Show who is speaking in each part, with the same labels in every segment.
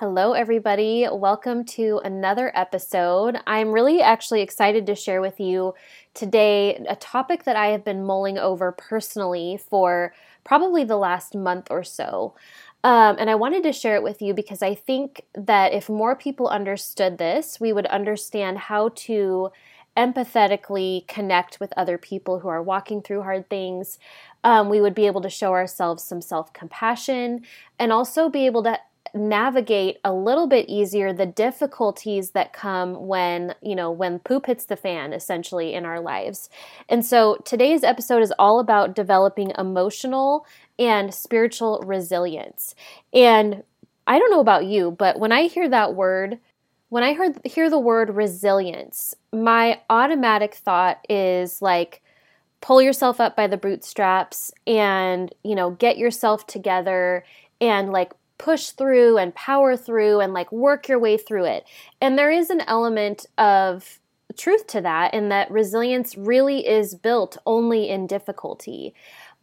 Speaker 1: Hello, everybody. Welcome to another episode. I'm really actually excited to share with you today a topic that I have been mulling over personally for probably the last month or so. Um, and I wanted to share it with you because I think that if more people understood this, we would understand how to empathetically connect with other people who are walking through hard things. Um, we would be able to show ourselves some self compassion and also be able to navigate a little bit easier the difficulties that come when you know when poop hits the fan essentially in our lives and so today's episode is all about developing emotional and spiritual resilience. And I don't know about you, but when I hear that word, when I heard hear the word resilience, my automatic thought is like pull yourself up by the bootstraps and, you know, get yourself together and like push through and power through and like work your way through it. And there is an element of truth to that in that resilience really is built only in difficulty.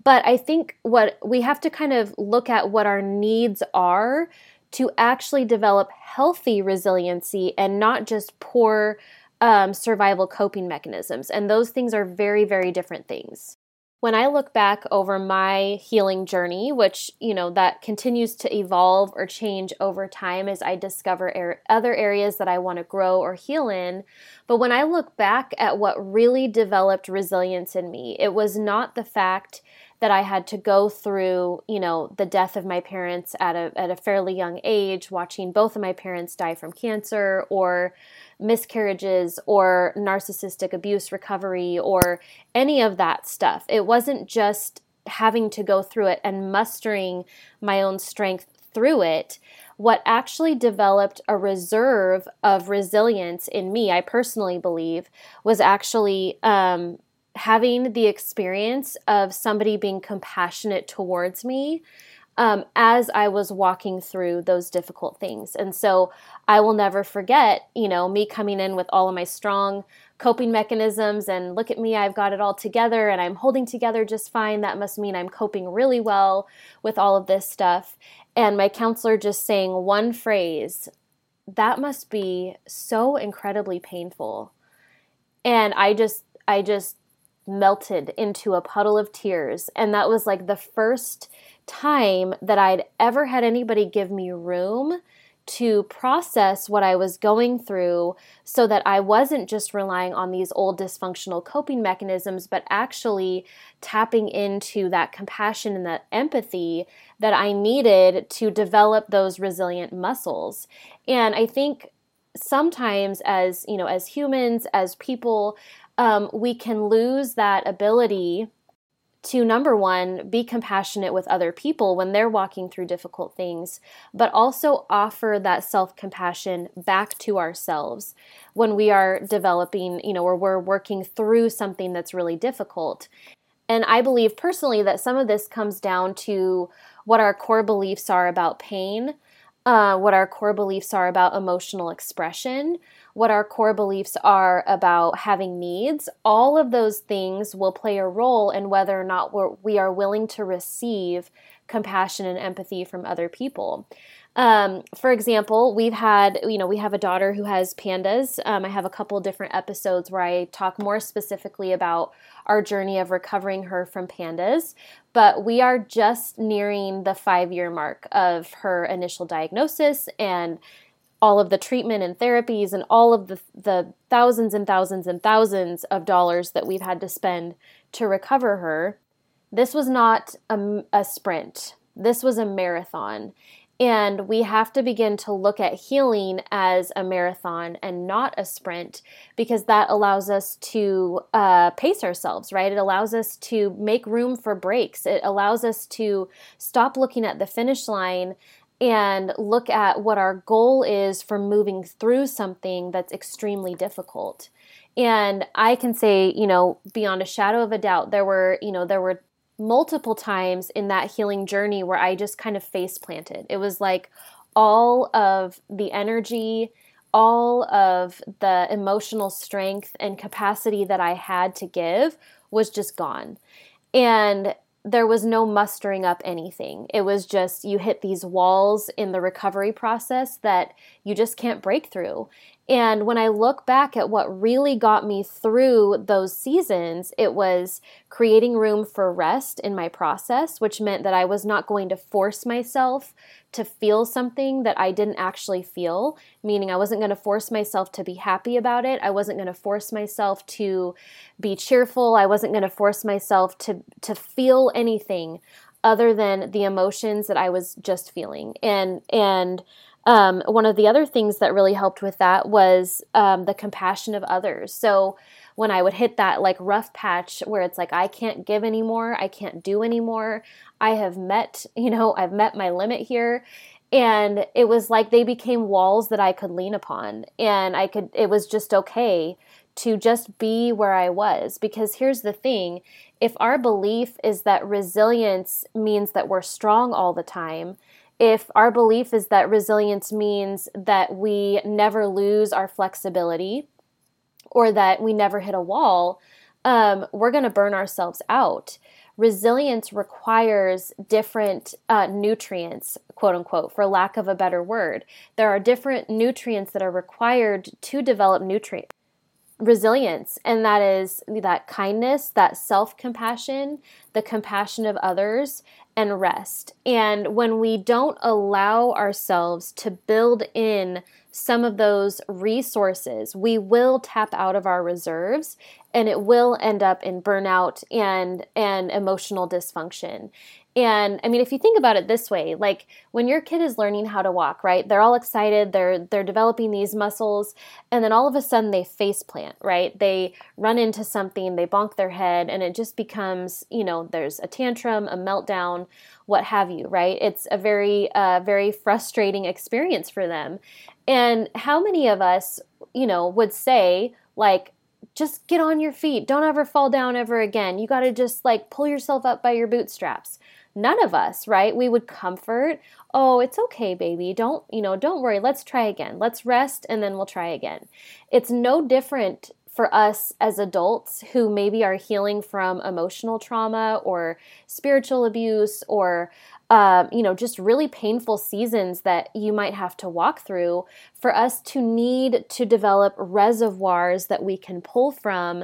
Speaker 1: But I think what we have to kind of look at what our needs are to actually develop healthy resiliency and not just poor um, survival coping mechanisms. And those things are very, very different things. When I look back over my healing journey, which, you know, that continues to evolve or change over time as I discover er- other areas that I want to grow or heal in, but when I look back at what really developed resilience in me, it was not the fact that I had to go through, you know, the death of my parents at a at a fairly young age, watching both of my parents die from cancer or miscarriages or narcissistic abuse recovery or any of that stuff. It wasn't just having to go through it and mustering my own strength through it. What actually developed a reserve of resilience in me, I personally believe, was actually um, having the experience of somebody being compassionate towards me um, as I was walking through those difficult things. And so I will never forget, you know, me coming in with all of my strong coping mechanisms and look at me, I've got it all together and I'm holding together just fine. That must mean I'm coping really well with all of this stuff. And my counselor just saying one phrase, that must be so incredibly painful. And I just, I just melted into a puddle of tears. And that was like the first time that I'd ever had anybody give me room to process what I was going through so that I wasn't just relying on these old dysfunctional coping mechanisms, but actually tapping into that compassion and that empathy that I needed to develop those resilient muscles. And I think sometimes as you know as humans as people um, we can lose that ability to number one, be compassionate with other people when they're walking through difficult things, but also offer that self compassion back to ourselves when we are developing, you know, or we're working through something that's really difficult. And I believe personally that some of this comes down to what our core beliefs are about pain, uh, what our core beliefs are about emotional expression, what our core beliefs are about having needs, all of those things will play a role in whether or not we're, we are willing to receive compassion and empathy from other people. Um, for example, we've had, you know, we have a daughter who has PANDAS. Um, I have a couple different episodes where I talk more specifically about our journey of recovering her from PANDAS. But we are just nearing the five year mark of her initial diagnosis and all of the treatment and therapies and all of the, the thousands and thousands and thousands of dollars that we've had to spend to recover her, this was not a, a sprint. This was a marathon. And we have to begin to look at healing as a marathon and not a sprint because that allows us to uh, pace ourselves, right? It allows us to make room for breaks. It allows us to stop looking at the finish line and look at what our goal is for moving through something that's extremely difficult. And I can say, you know, beyond a shadow of a doubt, there were, you know, there were multiple times in that healing journey where I just kind of face planted. It was like all of the energy, all of the emotional strength and capacity that I had to give was just gone. And there was no mustering up anything. It was just you hit these walls in the recovery process that you just can't break through. And when I look back at what really got me through those seasons, it was creating room for rest in my process, which meant that I was not going to force myself to feel something that I didn't actually feel, meaning I wasn't going to force myself to be happy about it. I wasn't going to force myself to be cheerful. I wasn't going to force myself to to feel anything other than the emotions that I was just feeling. And and um, one of the other things that really helped with that was um, the compassion of others. So when I would hit that like rough patch where it's like I can't give anymore, I can't do anymore, I have met, you know, I've met my limit here. And it was like they became walls that I could lean upon. And I could, it was just okay to just be where I was. Because here's the thing if our belief is that resilience means that we're strong all the time, if our belief is that resilience means that we never lose our flexibility or that we never hit a wall, um, we're going to burn ourselves out. Resilience requires different uh, nutrients, quote unquote, for lack of a better word. There are different nutrients that are required to develop nutrient resilience, and that is that kindness, that self compassion, the compassion of others, and rest. And when we don't allow ourselves to build in some of those resources, we will tap out of our reserves and it will end up in burnout and and emotional dysfunction. And I mean, if you think about it this way, like when your kid is learning how to walk, right? They're all excited, they're they're developing these muscles, and then all of a sudden they face plant, right? They run into something, they bonk their head, and it just becomes, you know, there's a tantrum, a meltdown, what have you, right? It's a very, uh, very frustrating experience for them. And how many of us, you know, would say, like, just get on your feet. Don't ever fall down ever again. You got to just like pull yourself up by your bootstraps none of us, right? We would comfort, oh, it's okay, baby. Don't, you know, don't worry. Let's try again. Let's rest and then we'll try again. It's no different for us as adults who maybe are healing from emotional trauma or spiritual abuse or uh, you know just really painful seasons that you might have to walk through for us to need to develop reservoirs that we can pull from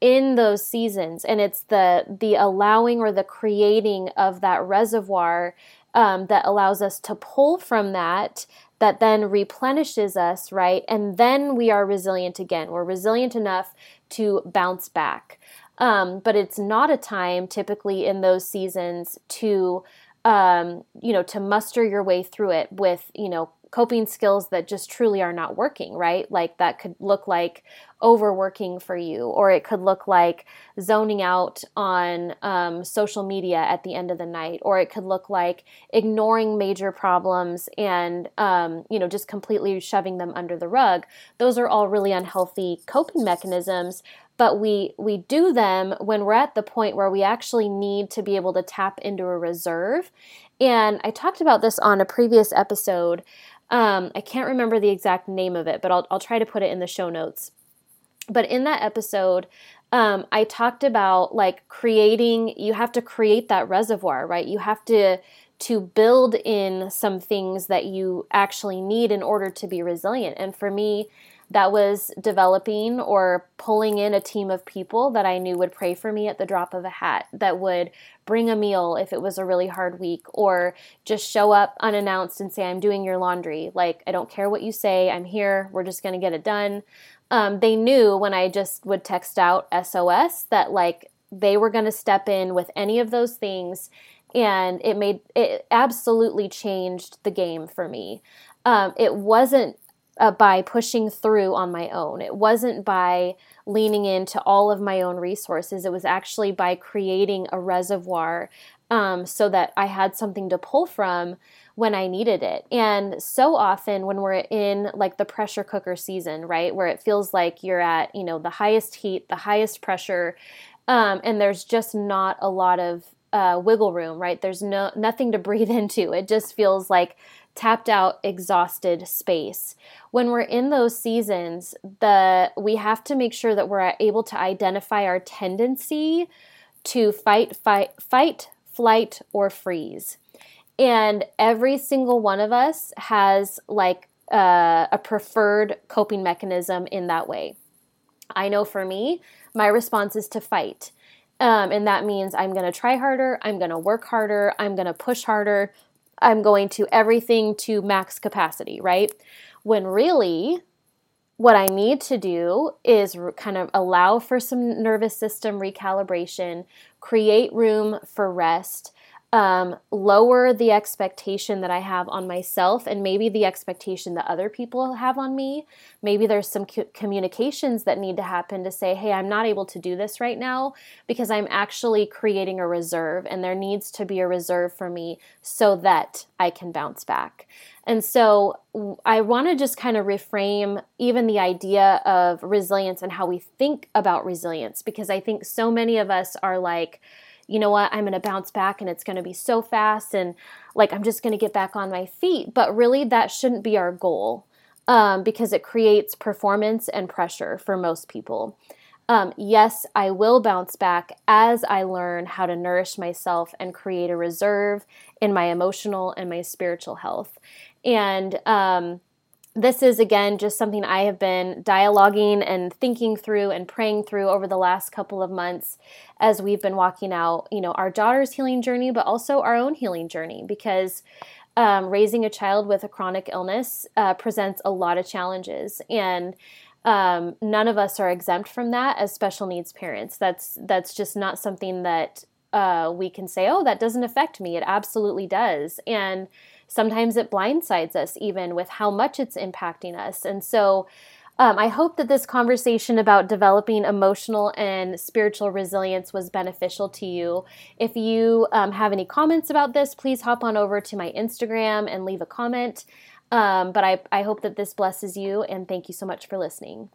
Speaker 1: in those seasons and it's the the allowing or the creating of that reservoir um, that allows us to pull from that that then replenishes us right? And then we are resilient again. We're resilient enough to bounce back. Um, but it's not a time typically in those seasons to um, you know to muster your way through it with you know coping skills that just truly are not working, right? Like that could look like overworking for you, or it could look like zoning out on um, social media at the end of the night, or it could look like ignoring major problems and, um, you know, just completely shoving them under the rug. Those are all really unhealthy coping mechanisms but we we do them when we're at the point where we actually need to be able to tap into a reserve and i talked about this on a previous episode um, I can't remember the exact name of it, but I'll, I'll try to put it in the show notes. But in that episode, um, I talked about like creating, you have to create that reservoir, right? You have to to build in some things that you actually need in order to be resilient. And for me, that was developing or pulling in a team of people that I knew would pray for me at the drop of a hat, that would bring a meal if it was a really hard week, or just show up unannounced and say, I'm doing your laundry. Like, I don't care what you say, I'm here, we're just gonna get it done. Um, they knew when I just would text out SOS that like they were gonna step in with any of those things and it made it absolutely changed the game for me. Um, it wasn't uh, by pushing through on my own. It wasn't by leaning into all of my own resources. It was actually by creating a reservoir um, so that I had something to pull from when I needed it. And so often when we're in like the pressure cooker season, right, where it feels like you're at, you know, the highest heat, the highest pressure, um, and there's just not a lot of uh, wiggle room, right? There's no nothing to breathe into. It just feels like tapped out, exhausted space. When we're in those seasons, the we have to make sure that we're able to identify our tendency to fight, fight, fight, flight, or freeze. And every single one of us has like uh, a preferred coping mechanism in that way. I know for me, my response is to fight. Um, and that means I'm going to try harder, I'm going to work harder, I'm going to push harder, I'm going to everything to max capacity, right? When really, what I need to do is kind of allow for some nervous system recalibration, create room for rest, um, lower the expectation that I have on myself and maybe the expectation that other people have on me. Maybe there's some co- communications that need to happen to say, hey, I'm not able to do this right now because I'm actually creating a reserve and there needs to be a reserve for me so that I can bounce back. And so I want to just kind of reframe even the idea of resilience and how we think about resilience because I think so many of us are like, you know what, I'm going to bounce back and it's going to be so fast and like I'm just going to get back on my feet. But really, that shouldn't be our goal um, because it creates performance and pressure for most people. Um, yes, I will bounce back as I learn how to nourish myself and create a reserve in my emotional and my spiritual health. And um, this is again just something I have been dialoguing and thinking through and praying through over the last couple of months as we've been walking out, you know, our daughter's healing journey, but also our own healing journey because um, raising a child with a chronic illness uh, presents a lot of challenges and um, none of us are exempt from that as special needs parents. That's that's just not something that uh, we can say, oh, that doesn't affect me. It absolutely does, and Sometimes it blindsides us even with how much it's impacting us. And so um, I hope that this conversation about developing emotional and spiritual resilience was beneficial to you. If you um, have any comments about this, please hop on over to my Instagram and leave a comment. Um, but I, I hope that this blesses you, and thank you so much for listening.